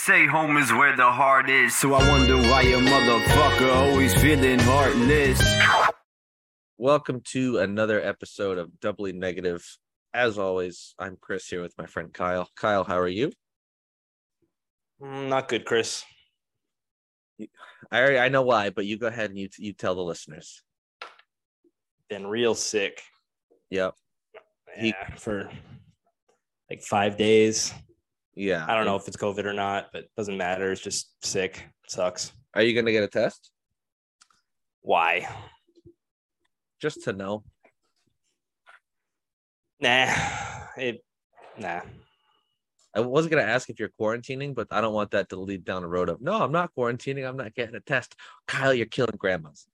say home is where the heart is. So I wonder why your motherfucker always feeling heartless. Welcome to another episode of Doubly Negative. As always, I'm Chris here with my friend Kyle. Kyle, how are you? Not good, Chris. I already, I know why, but you go ahead and you you tell the listeners. Been real sick. Yep. He- Yeah, for like five days. Yeah. I don't know if it's COVID or not, but it doesn't matter. It's just sick. Sucks. Are you gonna get a test? Why? Just to know. Nah. It. Nah. I wasn't gonna ask if you're quarantining, but I don't want that to lead down the road of no, I'm not quarantining. I'm not getting a test. Kyle, you're killing grandmas.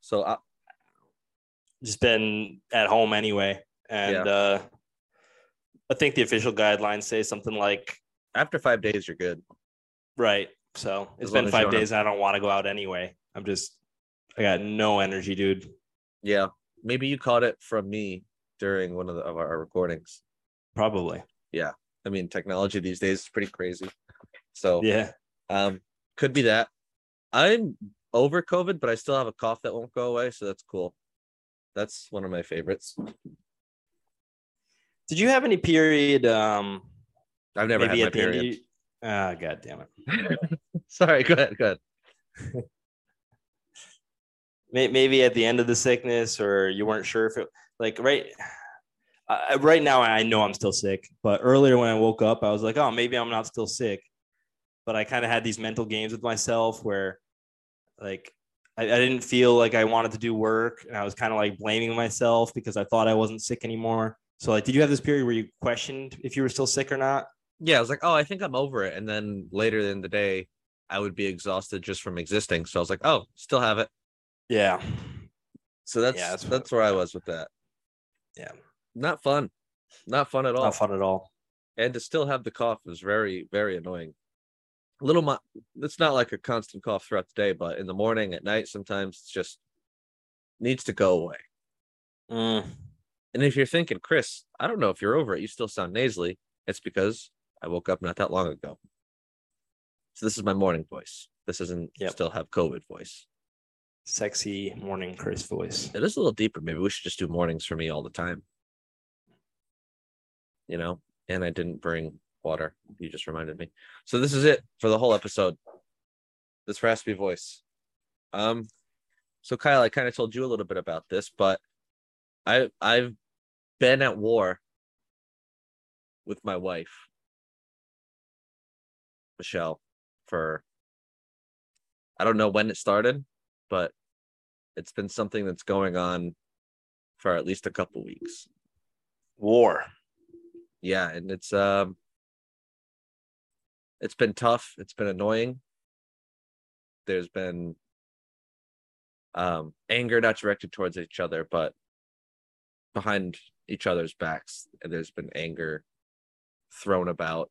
So uh, I, Just been at home anyway, and uh I think the official guidelines say something like after five days, you're good. right. So it's As been five days. And I don't want to go out anyway. I'm just. I got no energy, dude. Yeah. Maybe you caught it from me during one of, the, of our recordings. Probably. Yeah. I mean, technology these days is pretty crazy. So Yeah. Um, could be that. I'm over COVID, but I still have a cough that won't go away, so that's cool. That's one of my favorites. Did you have any period? Um, I've never had my period. Of, ah, god damn it. Sorry, go ahead, go ahead. Maybe at the end of the sickness, or you weren't sure if it like right. Uh, right now, I know I'm still sick, but earlier when I woke up, I was like, "Oh, maybe I'm not still sick." But I kind of had these mental games with myself where, like, I, I didn't feel like I wanted to do work, and I was kind of like blaming myself because I thought I wasn't sick anymore. So, like, did you have this period where you questioned if you were still sick or not? Yeah, I was like, oh, I think I'm over it. And then later in the day, I would be exhausted just from existing. So I was like, oh, still have it. Yeah, So that's Yeah, that's that's, where I was with that. yeah, Not fun. Not fun at all. not fun at all. and to still have the cough is very very annoying a little mo- it's not like a constant cough throughout the day but in the morning at night sometimes it's just needs to go away Mm. And if you're thinking chris i don't know if you're over it you still sound nasally it's because i woke up not that long ago. So this is my morning voice. This isn't Yep. still have covid voice. Sexy morning Chris voice. it is a little deeper. Maybe we should just do mornings for me all the time. You know and i didn't bring water. You just reminded me. So this is it for the whole episode. This raspy voice. Um so kyle i kind of told you a little bit about this but i i've been at war with my wife michelle for i don't know when it started but it's been something that's going on for at least a couple weeks. War. yeah and it's um it's been tough. It's been annoying. There's been um anger not directed towards each other but behind each other's backs and there's been anger thrown about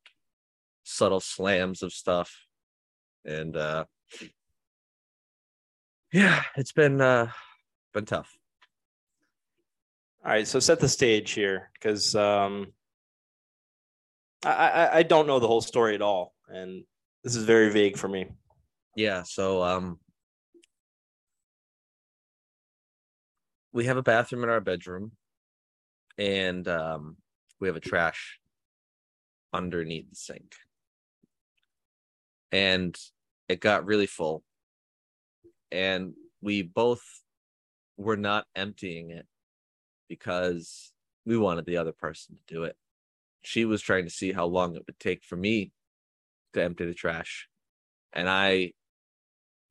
subtle slams of stuff. And uh yeah it's been uh been tough. All right, so set the stage here because um, I, I I don't know the whole story at all, and this is very vague for me. Yeah, so um we have a bathroom in our bedroom and um we have a trash underneath the sink. And it got really full. And we both were not emptying it because we wanted the other person to do it. She was trying to see how long it would take for me to empty the trash. And I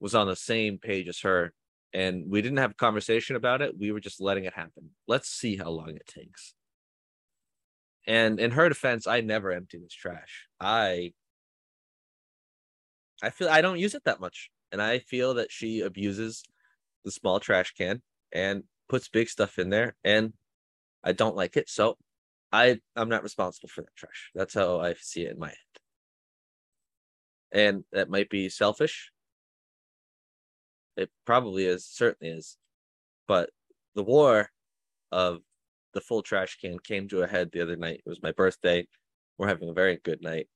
was on the same page as her and we didn't have a conversation about it. We were just letting it happen. Let's see how long it takes. And in her defense i never empty this trash. I i feel i don't use it that much. And i feel that she abuses the small trash can and puts big stuff in there and i don't like it. So i i'm not responsible for that trash. That's how i see it in my head. And that might be selfish it probably is, certainly is. But the war of the full trash can came to a head the other night. It was my birthday. We're having a very good night.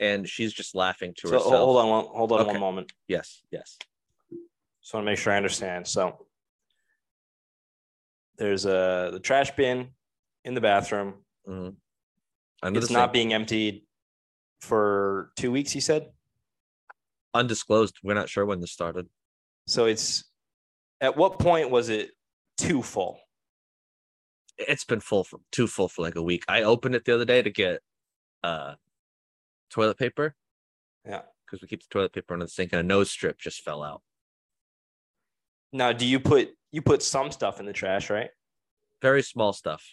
and she's just laughing to So herself. hold on one hold on Okay. one moment. Yes, yes. Just want to make sure I understand. So there's a the trash bin in the bathroom. hmm It's not being emptied for two weeks. You said undisclosed. We're not sure when this started. So. It's at what point was it too full? It's been full for too full for like a week. I opened it the other day to get uh toilet paper Yeah. because we keep the toilet paper under the sink, and a nose strip just fell out. Now, do you put you put some stuff in the trash, right? Very small stuff.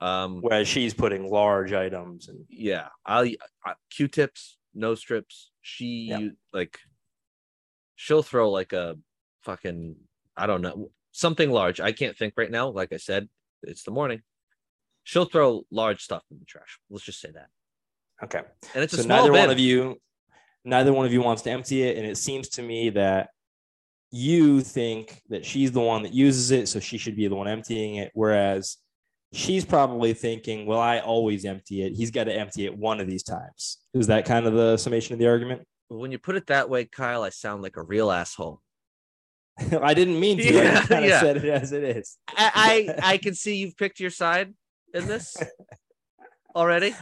Um, Whereas she's putting large items and yeah, I'll I, Q-tips, nose strips. She Yeah. like she'll throw like a fucking I don't know something large. I can't think right now. Like I said, it's the morning. She'll throw large stuff in the trash. Let's just say that. okay. And it's a so neither bin. one of you neither one of you wants to empty it and it seems to me that you think that she's the one that uses it so she should be the one emptying it whereas she's probably thinking well i always empty it he's got to empty it one of these times is that kind of the summation of the argument when you put it that way, Kyle, I sound like a real asshole. I didn't mean to Yeah, i kind of yeah. said it as it is I, I I can see you've picked your side in this already.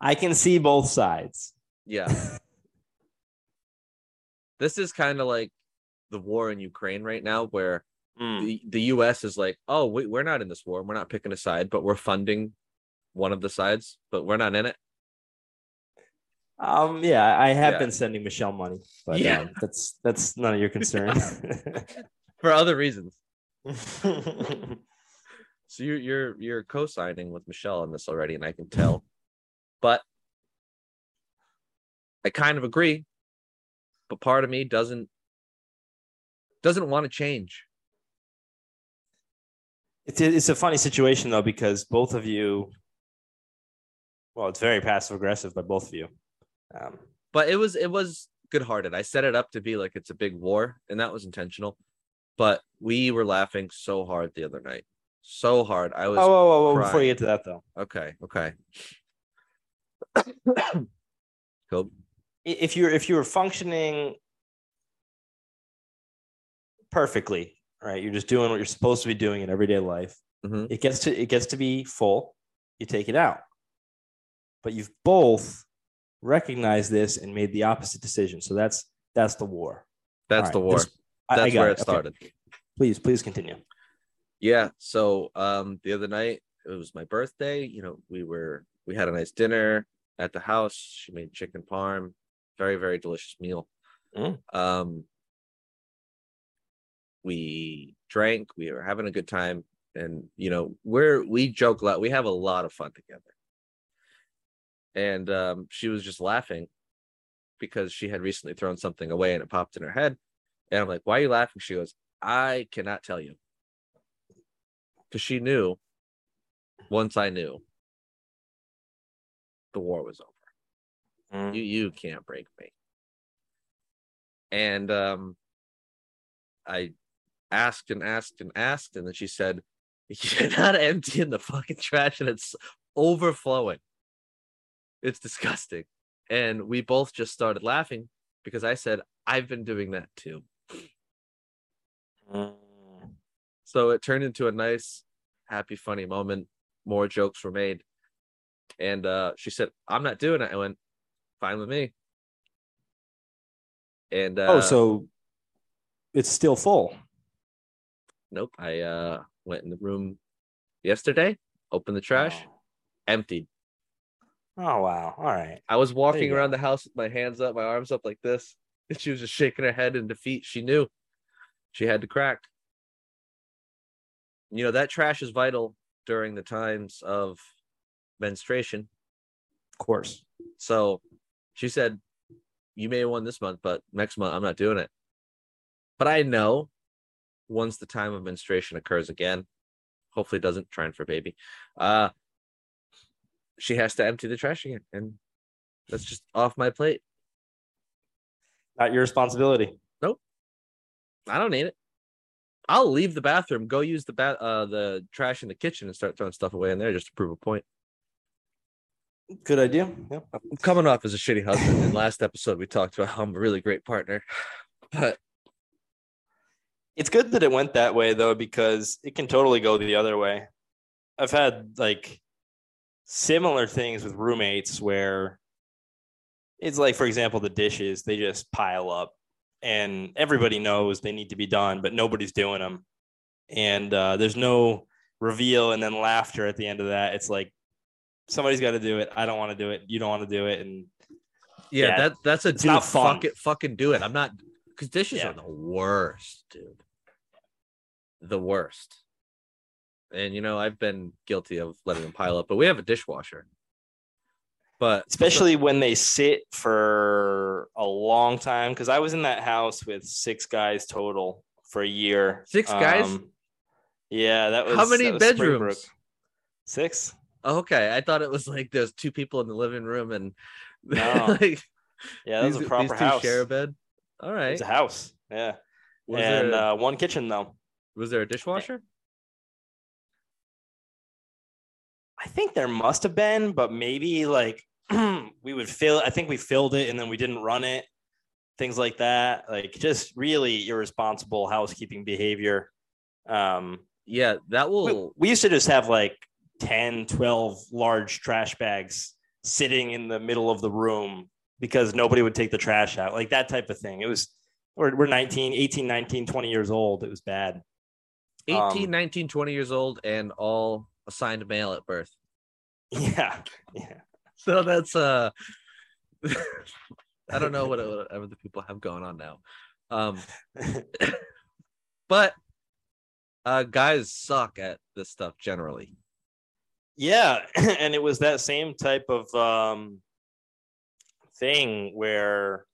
i can see both sides Yeah. this is kind of like the war in Ukraine right now, where Mm. the, the U.S. is like, oh, we, we're not in this war. We're not picking a side, but we're funding one of the sides, but we're not in it. Um yeah i have Yeah. been sending michelle money but Yeah. um, that's that's none of your concern for other reasons. So you're you're you're co-signing with Michelle on this already, and I can tell. But I kind of agree. But part of me doesn't doesn't want to change. It's a, it's a funny situation though because both of you, well, it's very passive aggressive by both of you. Um, But it was it was good-hearted. I set it up to be like it's a big war, and that was intentional. But we were laughing so hard the other night, so hard. I oh, was whoa, whoa, whoa, before you get to that though, okay. Okay. cool. If you're if you were functioning perfectly, right, you're just doing what you're supposed to be doing in everyday life. Mhm. It gets to it gets to be full, you take it out, but you've both recognized this and made the opposite decision. So that's that's the war. That's All the war. this- I- I where it. it Okay. started. Please, please continue. Yeah. So um the other night it was my birthday. You know, we were we had a nice dinner at the house. She made chicken parm, very, very delicious meal. Mm. Um we drank, we were having a good time, and you know, we're we joke a lot, we have a lot of fun together. And um she was just laughing because she had recently thrown something away and it popped in her head. And I'm like, why are you laughing? She goes, I cannot tell you because she knew once I knew the war was over. Mm. You you can't break me. And um I asked and asked and asked, and then she said, You're not emptying the fucking trash and it's overflowing. It's disgusting. And we both just started laughing because I said, I've been doing that too. So it turned into a nice, happy, funny moment. More jokes were made. And uh, she said, I'm not doing it. I went, fine with me. And uh, oh, so it's still full. nope. I uh, went in the room yesterday, opened the trash, emptied. Oh wow! All right. I was walking go. around the house with my hands up, my arms up like this. And she was just shaking her head in defeat. She knew she had to crack. You know, that trash is vital during the times of menstruation. Of course. So she said, You may have won this month, but next month I'm not doing it. But I know once the time of menstruation occurs again, hopefully it doesn't trying for baby. Uh she has to empty the trash again. And that's just off my plate. Not your responsibility. Nope. I don't need it. I'll leave the bathroom, go use the uh the trash in the kitchen and start throwing stuff away in there just to prove a point. Good idea. Yeah. I'm coming off as a shitty husband. In last episode, we talked about how I'm a really great partner, but It's good that it went that way though, because it can totally go the other way. I've had like similar things with roommates where it's like, for example, the dishes, they just pile up and everybody knows they need to be done, but nobody's doing them. And uh, there's no reveal and then laughter at the end of that. It's like somebody's got to do it. I don't want to do it. You don't want to do it. And yeah, Yeah, that that's a dude. not fun. Fuck it, fucking do it. I'm not because dishes Yeah. are the worst, dude. The worst. And you know, I've been guilty of letting them pile up, but we have a dishwasher. But especially when they sit for a long time. Because I was in that house with six guys total for a year. Six guys? Um, yeah, that was How many was bedrooms? Springbrook. Six. okay, I thought it was like there's two people in the living room and No. like Yeah, that was these, a proper these two house. share a bed. All right. It's a house. Yeah, Was, and there, uh, one kitchen though. was there a dishwasher? I think there must have been, but maybe like we would fill. I think we filled it and then we didn't run it. Things like that, like just really irresponsible housekeeping behavior. Um, Yeah, that we, will we used to just have like 10, 12 large trash bags sitting in the middle of the room because nobody would take the trash out, like that type of thing. It was, we're, we're 19, 18, 19, 20 years old. It was bad. 18, um, 19, 20 years old and all assigned male at birth. Yeah. Yeah. So that's uh I don't know what whatever the people have going on now. Um but uh guys suck at this stuff generally. Yeah, and it was that same type of um, thing where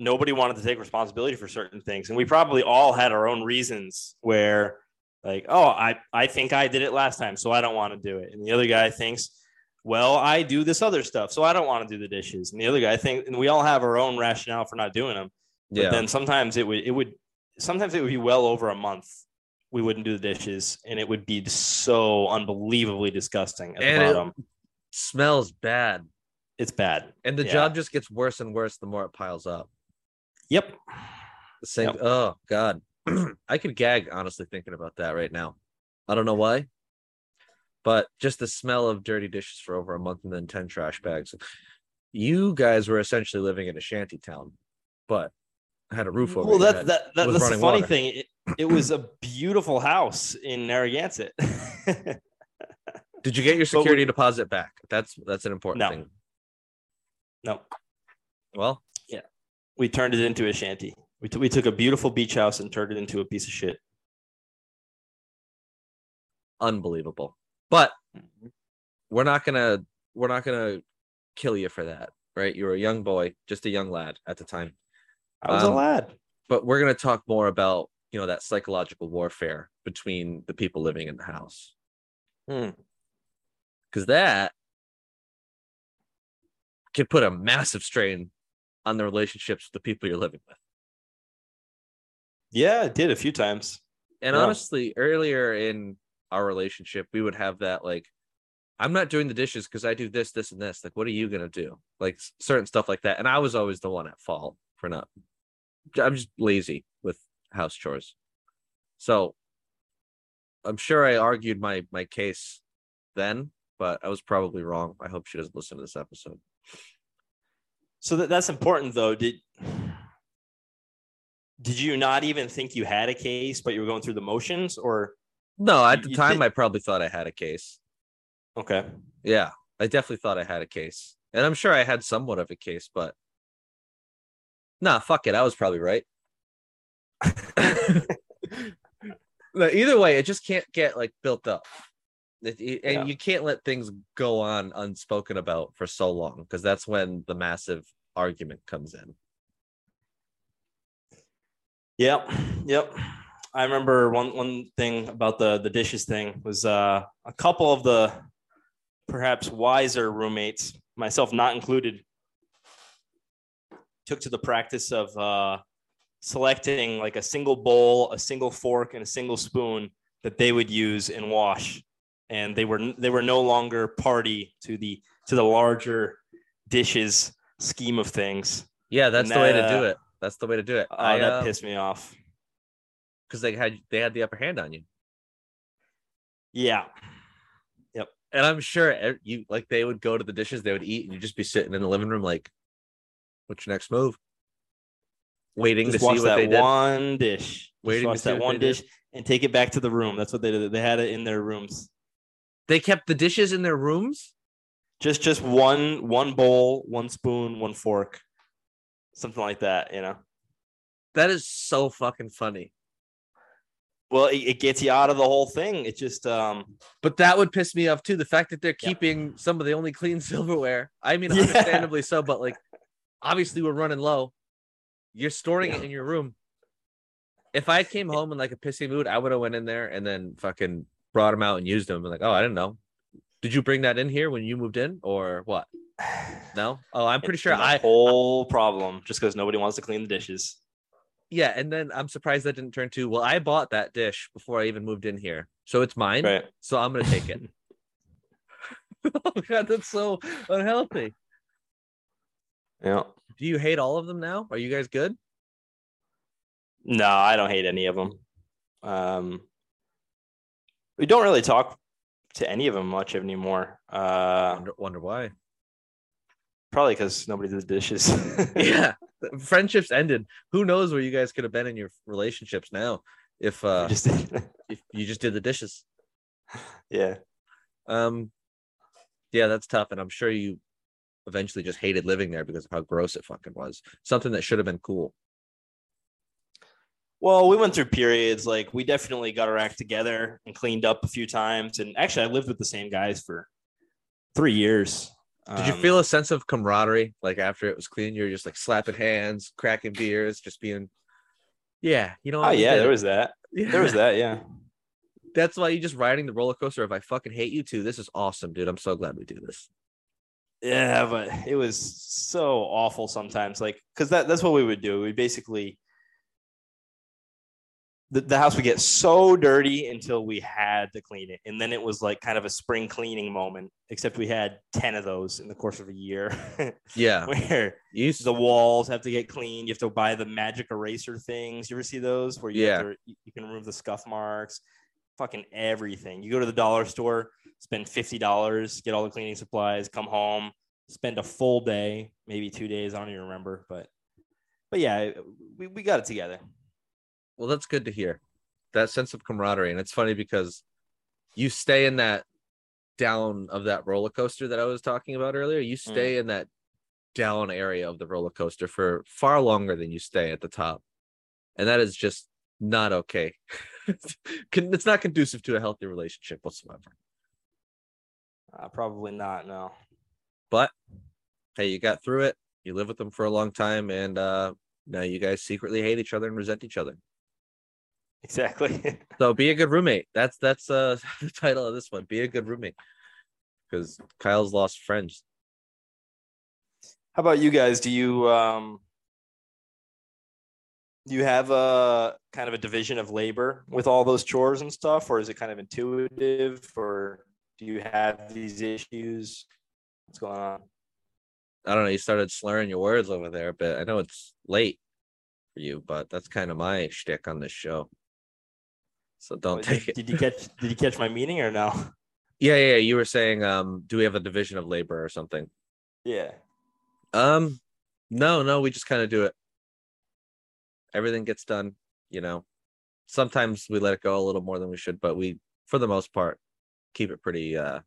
nobody wanted to take responsibility for certain things, and we probably all had our own reasons. Where, like, oh, I I think I did it last time, so I don't want to do it, and the other guy thinks, well, I do this other stuff, so I don't want to do the dishes, and the other guy thinks, and we all have our own rationale for not doing them. But then sometimes it would it would sometimes it would be well over a month we wouldn't do the dishes and it would be so unbelievably disgusting at And the it- bottom. smells bad. it's bad. And the Yeah. job just gets worse and worse the more it piles up. Yep. The same Yep. oh god. I could gag honestly thinking about that right now. I don't know why. But just the smell of dirty dishes for over a month and then 10 trash bags. You guys were essentially living in a shanty town, but had a roof over Well, that, that, that that's the funny water. thing. It, it was a beautiful house in Narragansett. Did you get your But we- security deposit back? That's that's an important No. thing. no, Well, yeah, we turned it into a shanty. We, t- we took a beautiful beach house and turned it into a piece of shit. unbelievable. But we're not gonna we're not gonna kill you for that, right? You were a young boy, just a young lad at the time. I was a Um, lad. But we're gonna talk more about you know that psychological warfare between the people living in the house Hmm. because that can put a massive strain on the relationships with the people you're living with. Yeah, it did a few times. And honestly, earlier in our relationship, we would have that like, I'm not doing the dishes because I do this, this, and this. Like, what are you gonna do? Like certain stuff like that. And I was always the one at fault for not. I'm just lazy with house chores. So I'm sure I argued my my case then, but I was probably wrong. I hope she doesn't listen to this episode. So that, that's important though. Did did you not even think you had a case, but you were going through the motions, or No, at the time, did- I probably thought I had a case. okay? Yeah, I definitely thought I had a case, and I'm sure I had somewhat of a case, but nah, fuck it, I was probably right. No, either way, it just can't get like built up, It- it- and Yeah. you can't let things go on unspoken about for so long because that's when the massive argument comes in. Yep, yep. I remember one one thing about the the dishes thing was uh, a couple of the perhaps wiser roommates, myself not included, took to the practice of uh, selecting like a single bowl, a single fork, and a single spoon that they would use and wash. and they were they were no longer party to the to the larger dishes scheme of things. Yeah, that's And the way to do it. That's the way to do it. Oh, I that uh, pissed me off. because they had they had the upper hand on you, Yeah, Yep. and I'm sure you like they would go to the dishes, they would eat, and you'd just be sitting in the living room like, "What's your next move?" Waiting just to watch see what that they did. one dish. Waiting to see that one they did. dish and take it back to the room. That's what they did. They had it in their rooms. They kept the dishes in their rooms. Just just one one bowl, one spoon, one fork, something like that. You know. That is so fucking funny. Well, it, it gets you out of the whole thing. It just um But that would piss me off too. The fact that they're Yeah. keeping some of the only clean silverware. I mean, Yeah. understandably so, but like, obviously we're running low. You're storing it in your room. If I came home in like a pissy mood, I would have went in there and then fucking brought them out and used them. and Like, oh, I didn't know. Did you bring that in here when you moved in, or what? No. Oh, I'm pretty sure the I. whole problem just because nobody wants to clean the dishes. Yeah, and then I'm surprised that didn't turn to. Well, I bought that dish before I even moved in here, so it's mine. Right. So I'm gonna take it. oh god, that's so unhealthy. Yeah. Do you hate all of them now? Are you guys good? No, I don't hate any of them. Um, we don't really talk to any of them much anymore. Uh, Wonder, wonder why. Probably because nobody did the dishes. yeah, friendships ended. Who knows where you guys could have been in your relationships now if uh Just- if you just did the dishes. yeah. Um, yeah, that's tough, and I'm sure you eventually just hated living there because of how gross it fucking was. Something that should have been cool. Well, we went through periods like we definitely got our act together and cleaned up a few times. And actually, I lived with the same guys for three years. Did you Um, feel a sense of camaraderie? Like after it was clean, you're just like slapping hands, cracking beers, just being, yeah, you know. Oh yeah, there was that. Yeah. There was that. Yeah. That's why you just riding the roller coaster of I fucking hate you too. This is awesome, dude. I'm so glad we do this. Yeah, but it was so awful sometimes. Like, because that, that's what we would do. We basically, the, the house would get so dirty until we had to clean it. And then it was like kind of a spring cleaning moment, except we had 10 of those in the course of a year Yeah, where you used the walls have to get cleaned. You have to buy the magic eraser things. You ever see those where you, have to, you you can remove the scuff marks, fucking everything. You go to the dollar store, spend $50, get all the cleaning supplies, come home, spend a full day, maybe two days. I don't even remember, but, but yeah, we, we got it together. Well, that's good to hear. That sense of camaraderie, and it's funny because you stay in that down of that roller coaster that I was talking about earlier. You stay in that down area of the roller coaster for far longer than you stay at the top, and that is just not okay. It's not conducive to a healthy relationship whatsoever. Uh, probably not. No. But hey, you got through it. You live with them for a long time, and uh, now you guys secretly hate each other and resent each other. Exactly. So be a good roommate. That's that's uh the title of this one. Be a good roommate. Because Kyle's lost friends. How about you guys? Do you um do you have a kind of a division of labor with all those chores and stuff, or is it kind of intuitive, or do you have these issues? What's going on? I don't know. You started slurring your words over there, but I know it's late for you, but that's kind of my shtick on this show. So don't Did- take it. Did you catch did you catch my meaning or no? Yeah, yeah. You were saying, um, do we have a division of labor or something? Yeah. Um, no, no. We just kind of do it. Everything gets done. You know, sometimes we let it go a little more than we should, but we, for the most part, keep it pretty. uh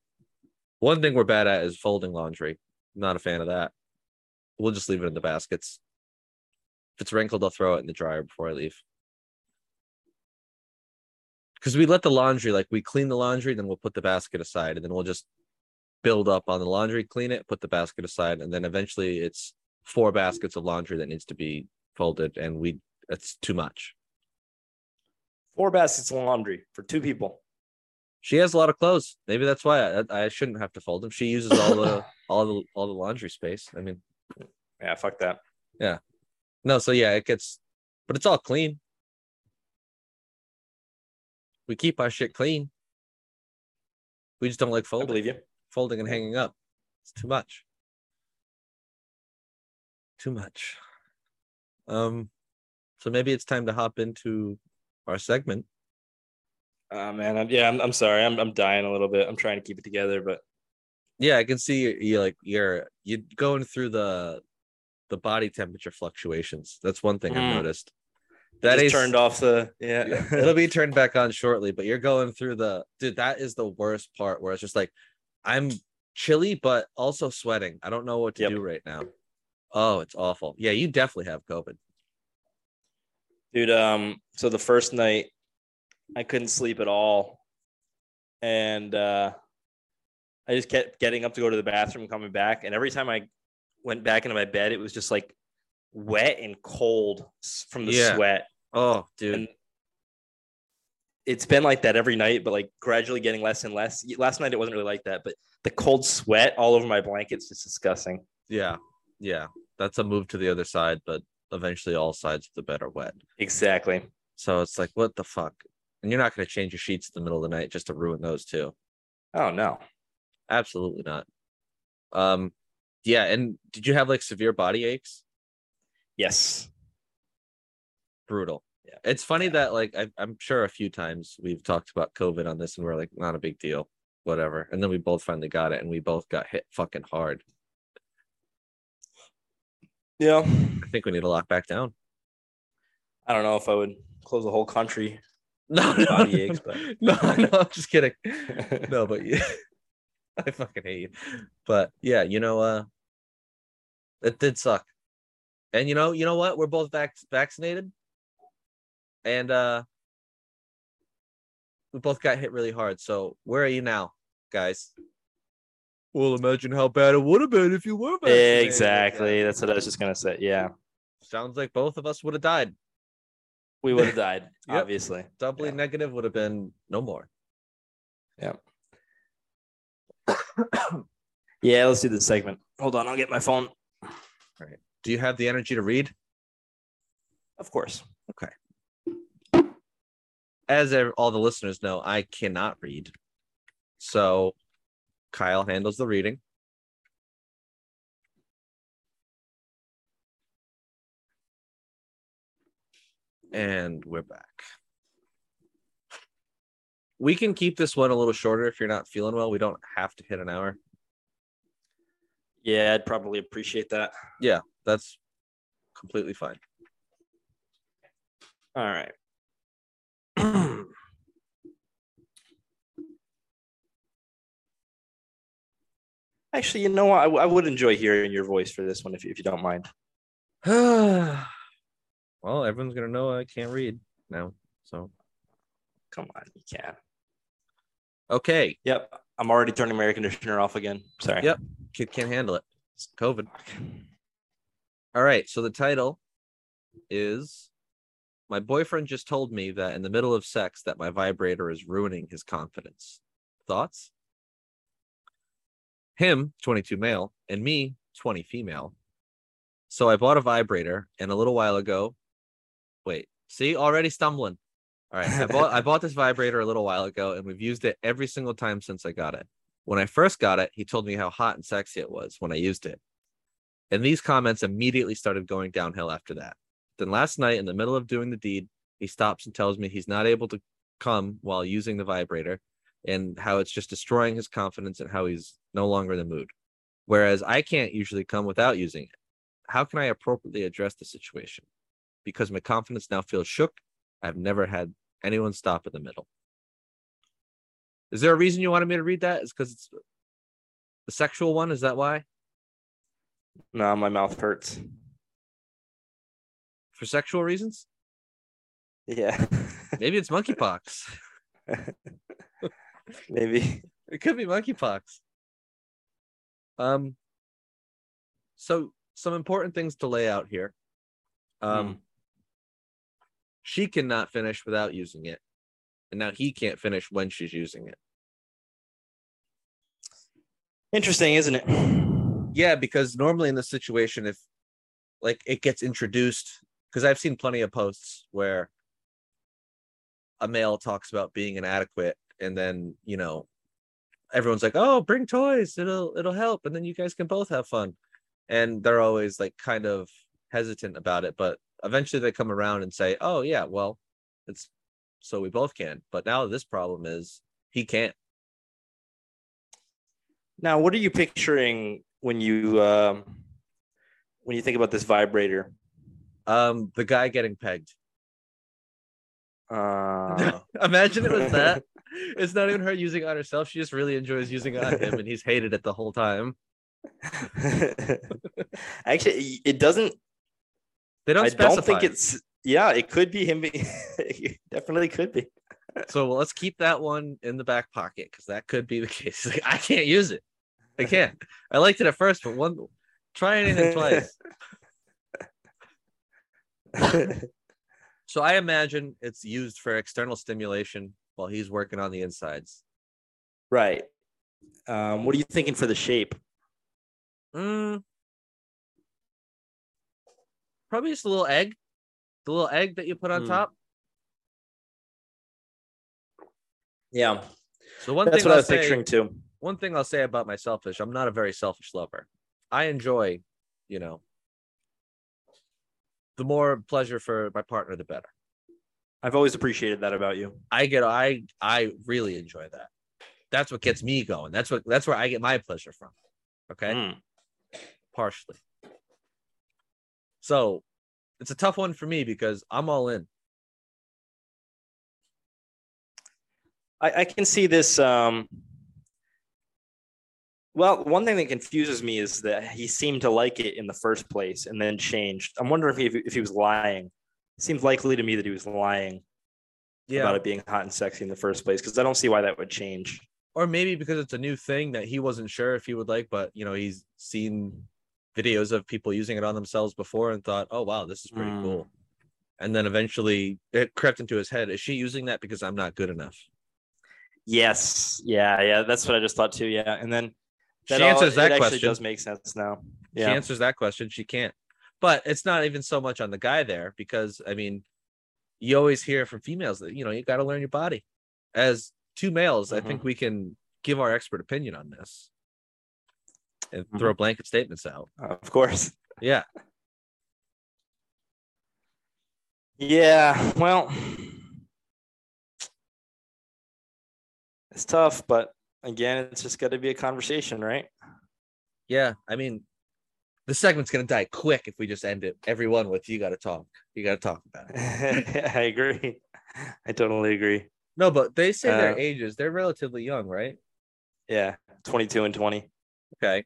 One thing we're bad at is folding laundry. Not a fan of that. We'll just leave it in the baskets. If it's wrinkled, I'll throw it in the dryer before I leave. Because we let the laundry, like we clean the laundry, then we'll put the basket aside, and then we'll just build up on the laundry, clean it, put the basket aside, and then eventually it's four baskets of laundry that needs to be folded, and we that's too much. Four baskets of laundry for two people. She has a lot of clothes. Maybe that's why I, I shouldn't have to fold them. She uses all the all the all the laundry space. I mean, Yeah, fuck that. Yeah no, so yeah, it gets, but it's all clean. We keep our shit clean. We just don't like I folding. believe you. Folding and hanging up. It's too much. Too much. Um, so maybe it's time to hop into our segment. Oh man, I'm, yeah, I'm, I'm sorry. I'm I'm dying a little bit. I'm trying to keep it together, but Yeah, I can see you, like you're you going through the the body temperature fluctuations. That's one thing I've Mm. noticed. That is turned off the yeah. Yeah, it'll be turned back on shortly, but you're going through the dude. That is the worst part where it's just like I'm chilly, but also sweating. I don't know what to Yep. do right now. Oh, it's awful. Yeah, you definitely have COVID. Dude, um, so the first night I couldn't sleep at all. And uh I just kept getting up to go to the bathroom, coming back, and every time I went back into my bed, it was just like wet and cold from the Yeah. sweat. Oh, dude. And it's been like that every night, but like gradually getting less and less. Last night it wasn't really like that, but the cold sweat all over my blankets is disgusting. yeah, yeah. That's a move to the other side, but eventually all sides of the bed are wet. Exactly. So it's like, what the fuck? And you're not going to change your sheets in the middle of the night just to ruin those too. Oh no. Absolutely not. Um, yeah. And did you have like severe body aches? Yes. Brutal. Yeah. It's funny Yeah. that like I, I'm sure a few times we've talked about COVID on this and we're like, not a big deal, whatever. And then we both finally got it and we both got hit fucking hard. Yeah. I think we need to lock back down. I don't know if I would close the whole country. No, no, Body no, aches, but- no, no, I'm just kidding. No, but yeah, I fucking hate you. But yeah, you know, uh, it did suck. And you know, you know what? We're both vac- vaccinated, and uh, we both got hit really hard. So where are you now, guys? Well, imagine how bad it would have been if you were vaccinated. exactly. Yeah. That's what I was just gonna say. Yeah. Sounds like both of us would have died. We would have died, Yep. obviously. Doubly Yeah. negative would have been no more. Yeah, yeah, let's do this segment. Hold on, I'll get my phone. All right. Do you have the energy to read? Of course. As all the listeners know, I cannot read. So Kyle handles the reading. And we're back. We can keep this one a little shorter if you're not feeling well. We don't have to hit an hour. Yeah, I'd probably appreciate that. Yeah, that's completely fine. All right. Actually, you know what? I, would enjoy hearing your voice for this one if, you- if you don't mind. well, everyone's gonna know I can't read now. So Come on, you can. okay, Yep. I'm already turning my air conditioner off again. Sorry. Yep. kid can't handle it. It's COVID. All right. So the title is My boyfriend just told me that in the middle of sex that my vibrator is ruining his confidence. Thoughts? Him, 22 male, and me, 20 female. So I bought a vibrator and a little while ago. Wait, see, already stumbling. All right. I bought I bought this vibrator a little while ago and we've used it every single time since I got it. When I first got it, he told me how hot and sexy it was when I used it. And these comments immediately started going downhill after that. Then last night, in the middle of doing the deed, he stops and tells me he's not able to come while using the vibrator and how it's just destroying his confidence and how he's no longer in the mood. Whereas I can't usually come without using it. How can I appropriately address the situation? Because my confidence now feels shook. I've never had anyone stop in the middle. Is there a reason you wanted me to read that? Is because it's the sexual one? Is that why? No, my mouth hurts. For sexual reasons? Yeah. Maybe it's monkeypox. Maybe. It could be monkeypox. Um. So some important things to lay out here. Um. Hmm. She cannot finish without using it, and now he can't finish when she's using it. Interesting, isn't it? Yeah, because normally in this situation, if like it gets introduced, because I've seen plenty of posts where a male talks about being inadequate, and then you know, everyone's like, "Oh, bring toys. It'll it'll help and then you guys can both have fun." And they're always like kind of hesitant about it, but eventually they come around and say, "Oh, yeah, well, it's so we both can." But now this problem is he can't. Now, what are you picturing when you um, when you think about this vibrator? Um the guy getting pegged. Uh, Imagine it was that. it's not even her using it on herself. She just really enjoys using it on him and he's hated it the whole time. actually, it doesn't. They don't I specify. don't think it's. Yeah, it could be him. Being, it definitely could be. So well, let's keep that one in the back pocket because that could be the case. Like, I can't use it. I can't. I liked it at first, but one try anything twice. So I imagine it's used for external stimulation while he's working on the insides. right. Um, what are you thinking for the shape? Mm, probably just a little egg, the little egg that you put on Mm. top. Yeah, So one that's thing what I I'll was say, picturing too. one thing I'll say about my selfish, I'm not a very selfish lover. I enjoy, you know, the more pleasure for my partner, the better. I've always appreciated that about you. I get I I really enjoy that. That's what gets me going. That's what that's where I get my pleasure from. Okay. Mm. Partially. So it's a tough one for me because I'm all in. I, I can see this. Um, well, one thing that confuses me is that he seemed to like it in the first place and then changed. I'm wondering if he, if he was lying. It seems likely to me that he was lying yeah. about it being hot and sexy in the first place because I don't see why that would change. Or maybe because it's a new thing that he wasn't sure if he would like, but you know, he's seen videos of people using it on themselves before and thought, oh wow, this is pretty Mm. cool. And then eventually it crept into his head. Is she using that because I'm not good enough? Yes. Yeah. Yeah. That's what I just thought too. Yeah. And then She all- answers that it actually question. does make sense now. She Yeah. answers that question. She can't. But it's not even so much on the guy there because I mean, you always hear from females that you know you got to learn your body. As two males, I Mm-hmm. think we can give our expert opinion on this and Mm-hmm. throw blanket statements out. Of course. Yeah, Yeah. Well, it's tough, but again, it's just got to be a conversation, right? yeah. I mean, the segment's gonna die quick if we just end it. Everyone with you got to talk. You got to talk about it. I agree. I totally agree. No, but they say their Uh, ages. They're relatively young, right? Yeah. 22 and 20. Okay.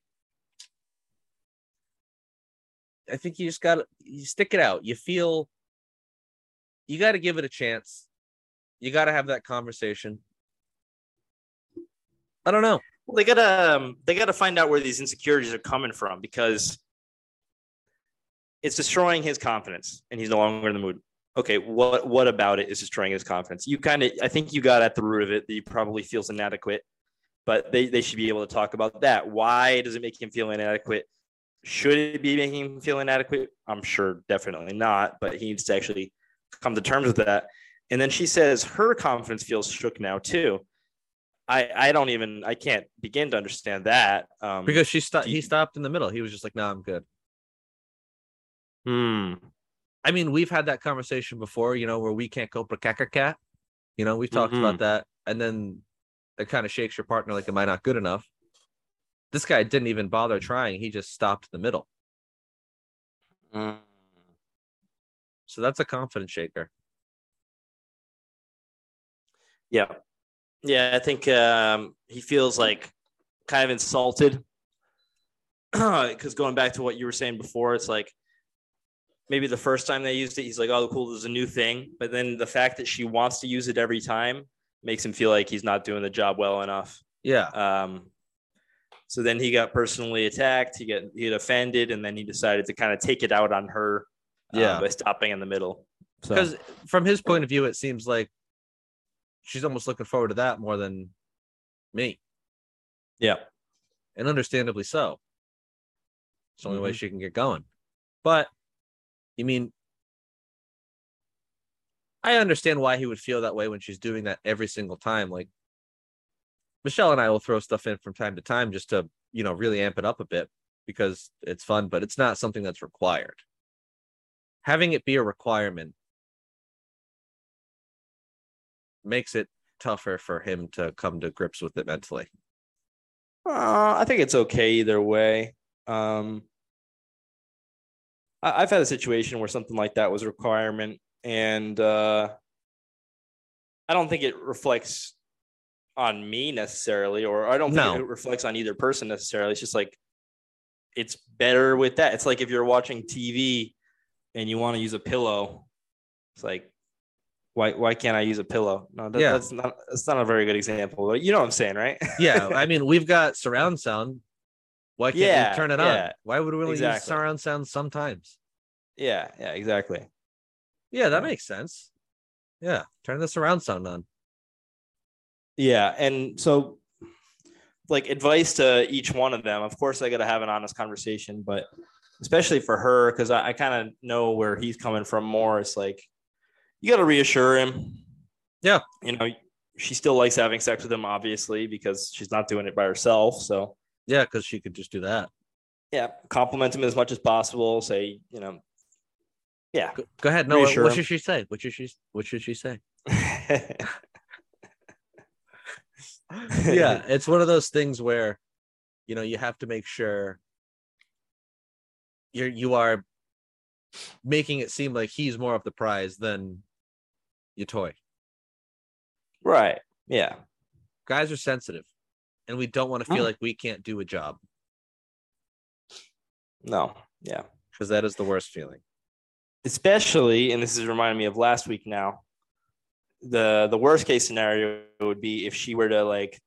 I think you just got to you stick it out. You feel you got to give it a chance. You got to have that conversation. I don't know. Well, they gotta um, they gotta find out where these insecurities are coming from because it's destroying his confidence, and he's no longer in the mood. Okay, what what about it is destroying his confidence? You kind of, I think you got at the root of it that he probably feels inadequate, but they they should be able to talk about that. Why does it make him feel inadequate? Should it be making him feel inadequate? I'm sure, definitely not. But he needs to actually come to terms with that. And then she says her confidence feels shook now too. I I don't even I can't begin to understand that. Um, Because she stopped he stopped in the middle. He was just like, "No, I'm good." Hmm, I mean, we've had that conversation before, you know, where we can't go prakaka cat. You know, we've talked about that. And then it kind of shakes your partner like, am I not good enough? This guy didn't even bother trying. He just stopped in the middle. mm. So that's a confidence shaker. yeah, yeah. I think um, he feels like kind of insulted because going back to what you were saying before, it's like maybe the first time they used it, he's like, "Oh, cool, this is a new thing." But then the fact that she wants to use it every time makes him feel like he's not doing the job well enough. Yeah. Um, so then he got personally attacked. He got he got offended, and then he decided to kind of take it out on her. uh, Yeah. by stopping in the middle. So Because from his point of view, it seems like she's almost looking forward to that more than me. yeah, And understandably so. It's the only way Mhm. she can get going. But you mean I understand why he would feel that way when she's doing that every single time. Like Michelle and I will throw stuff in from time to time just to, you know, really amp it up a bit because it's fun, but it's not something that's required. Having it be a requirement makes it tougher for him to come to grips with it mentally. Uh, I think it's okay either way. Um, I, I've had a situation where something like that was a requirement, and uh, I don't think it reflects on me necessarily, or I don't think No. it reflects on either person necessarily. It's just like it's better with that. It's like if you're watching TV and you want to use a pillow, it's like why why can't I use a pillow? No, that, Yeah. that's not that's not a very good example. But you know what I'm saying, right? Yeah, I mean, we've got surround sound. Why can't Yeah, we turn it yeah. on? Why would we only use Exactly. surround sound sometimes? yeah, yeah, exactly. Yeah, that Yeah. makes sense. Yeah, turn the surround sound on. Yeah, and so like advice to each one of them. Of course, I got to have an honest conversation, but especially for her, because I, I kind of know where he's coming from more. It's like you got to reassure him. Yeah. you know, she still likes having sex with him, obviously, because she's not doing it by herself. So Yeah, because she could just do that. yeah, compliment him as much as possible. Say, you know, yeah. Go, go ahead. No, what, Reassure what should she say? What should she? What should she say? yeah, it's one of those things where, you know, you have to make sure you're you are making it seem like he's more of the prize than your toy. right. Yeah. Guys are sensitive, and we don't want to feel Mm. like we can't do a job No. Yeah. because that is the worst feeling. especially and this is reminding me of last week now the the worst case scenario would be if she were to like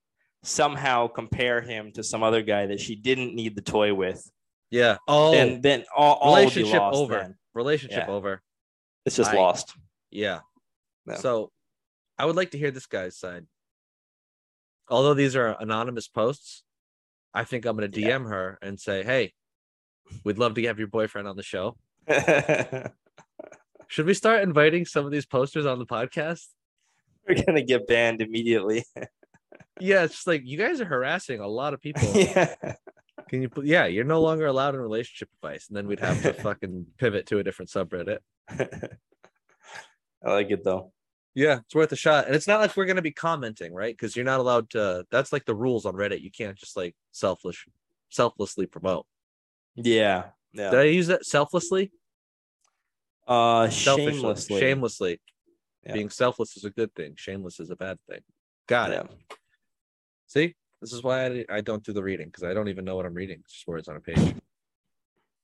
somehow compare him to some other guy that she didn't need the toy with Yeah. Oh, and then all, all relationship lost over. then. Relationship Yeah. over. it's just I- lost Yeah. Yeah. So I would like to hear this guy's side. Although these are anonymous posts, I think I'm going to DM Yeah. her and say, hey, we'd love to have your boyfriend on the show. Should we start inviting some of these posters on the podcast? we're gonna get banned immediately Yeah, it's just like you guys are harassing a lot of people. yeah Can you yeah, you're no longer allowed in relationship advice. And then we'd have to fucking pivot to a different subreddit. i like it though Yeah, it's worth a shot. And it's not like we're gonna be commenting, right? Because you're not allowed to that's like the rules on Reddit. You can't just like selfless selflessly promote. yeah yeah Did I use that selflessly? uh Selfishly. shamelessly Shamelessly. Yeah. Being selfless is a good thing. Shameless is a bad thing. Got it. See, this is why I, I don't do the reading because I don't even know what I'm reading. It's just words on a page.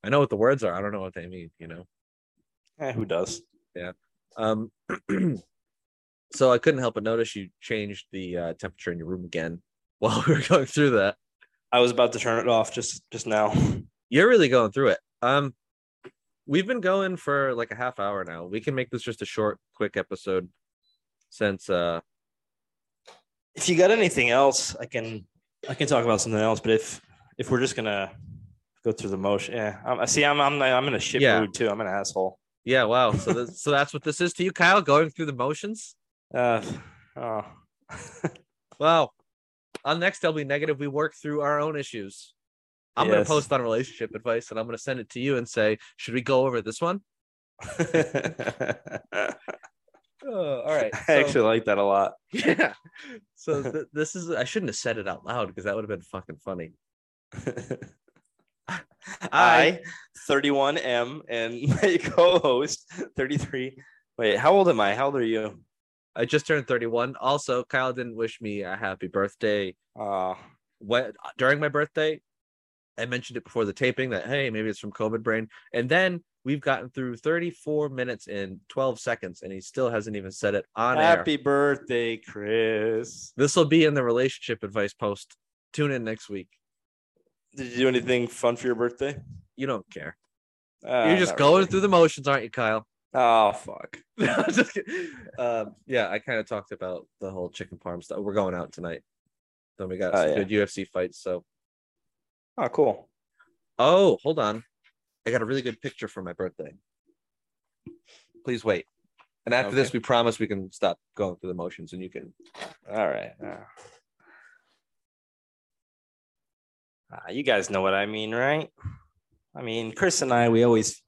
I know what the words are. I don't know what they mean. You know. Eh, who does Yeah. Um. so I couldn't help but notice you changed the uh, temperature in your room again while we were going through that. i was about to turn it off just just now You're really going through it. Um, we've been going for like a half hour now. We can make this just a short, quick episode since uh if you got anything else, I can I can talk about something else. But if if we're just gonna go through the motion, yeah. I'm, see. I'm I'm I'm in a shit Yeah. mood too. I'm an asshole. yeah, wow. So this, so that's what this is to you, Kyle, going through the motions. Uh, oh. Wow. On next, be negative. We work through our own issues. I'm gonna post on relationship advice, and I'm gonna send it to you and say, should we go over this one? Oh, all right. I actually like that a lot. yeah. So th- this is. I shouldn't have said it out loud because that would have been fucking funny. I 31M and my co-host 33. Wait, how old am I? How old are you? I just turned 31. Also, Kyle didn't wish me a happy birthday. Uh, What during my birthday, I mentioned it before the taping that hey, maybe it's from COVID brain. And then we've gotten through 34 minutes and 12 seconds, and he still hasn't even said it on air. happy birthday, Chris. This will be in the relationship advice post. Tune in next week. Did you do anything fun for your birthday? You don't care. Uh, You're just going really. through the motions, aren't you, Kyle? Oh fuck. Um, yeah, I kind of talked about the whole chicken parm stuff. We're going out tonight. Then we got Oh, some yeah. good UFC fights. So, Oh, cool. oh, hold on. I got a really good picture for my birthday. Please wait. And after this, we promise we can stop going through the motions and you can. All right. Uh, you guys know what I mean, right? I mean, Chris and I, we always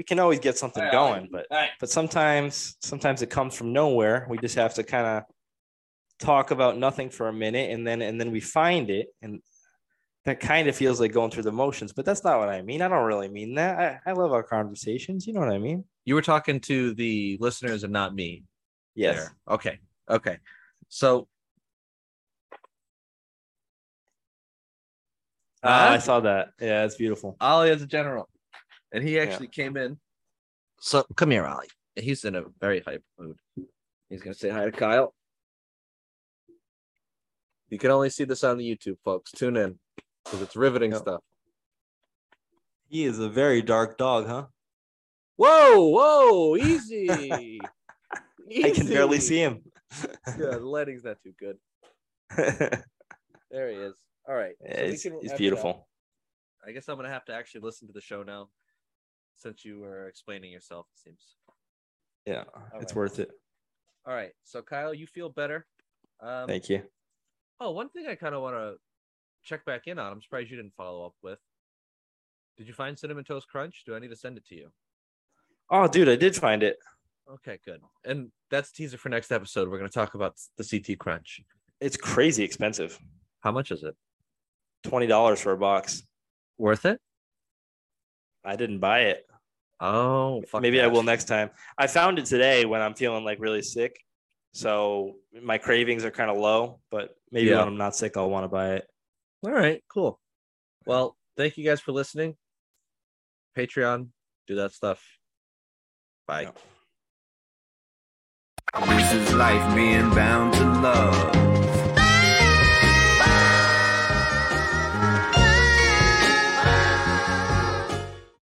we can always get something going, but but sometimes sometimes it comes from nowhere. We just have to kind of talk about nothing for a minute and then and then we find it and that kind of feels like going through the motions, but that's not what I mean. I don't really mean that. I, I love our conversations. You know what I mean? You were talking to the listeners and not me. Yes. there. Okay. Okay. So Ah, I Uh, saw that. Yeah, it's beautiful. Ollie as a general, and he actually came in. So come here, Ollie. He's in a very hype mood. He's gonna say hi to Kyle. You can only see this on the YouTube, folks. Tune in because it's riveting Yep. stuff. He is a very dark dog, huh? Whoa, whoa, easy. I can barely see him. Yeah, the lighting's not too good. There he is. All right. so it's, can it's wrap it up. beautiful. I guess I'm gonna have to actually listen to the show now, since you were explaining yourself. It seems. Yeah, it's right. worth it. All right. So Kyle, you feel better. Um, Thank you. Oh, one thing I kind of want to check back in on. I'm surprised you didn't follow up with. Did you find cinnamon toast crunch? Do I need to send it to you? Oh, dude, I did find it. Okay, good. And that's teaser for next episode. We're going to talk about the CT crunch. It's crazy expensive. How much is it? Twenty dollars for a box. Worth it? I didn't buy it. Oh, fuck Maybe I will next time. I found it today when I'm feeling like really sick. So my cravings are kind of low, but maybe Yeah. when I'm not sick, I'll want to buy it. All right, cool. Well, thank you guys for listening. Patreon, do that stuff. Bye. Yeah. This is life being bound to love.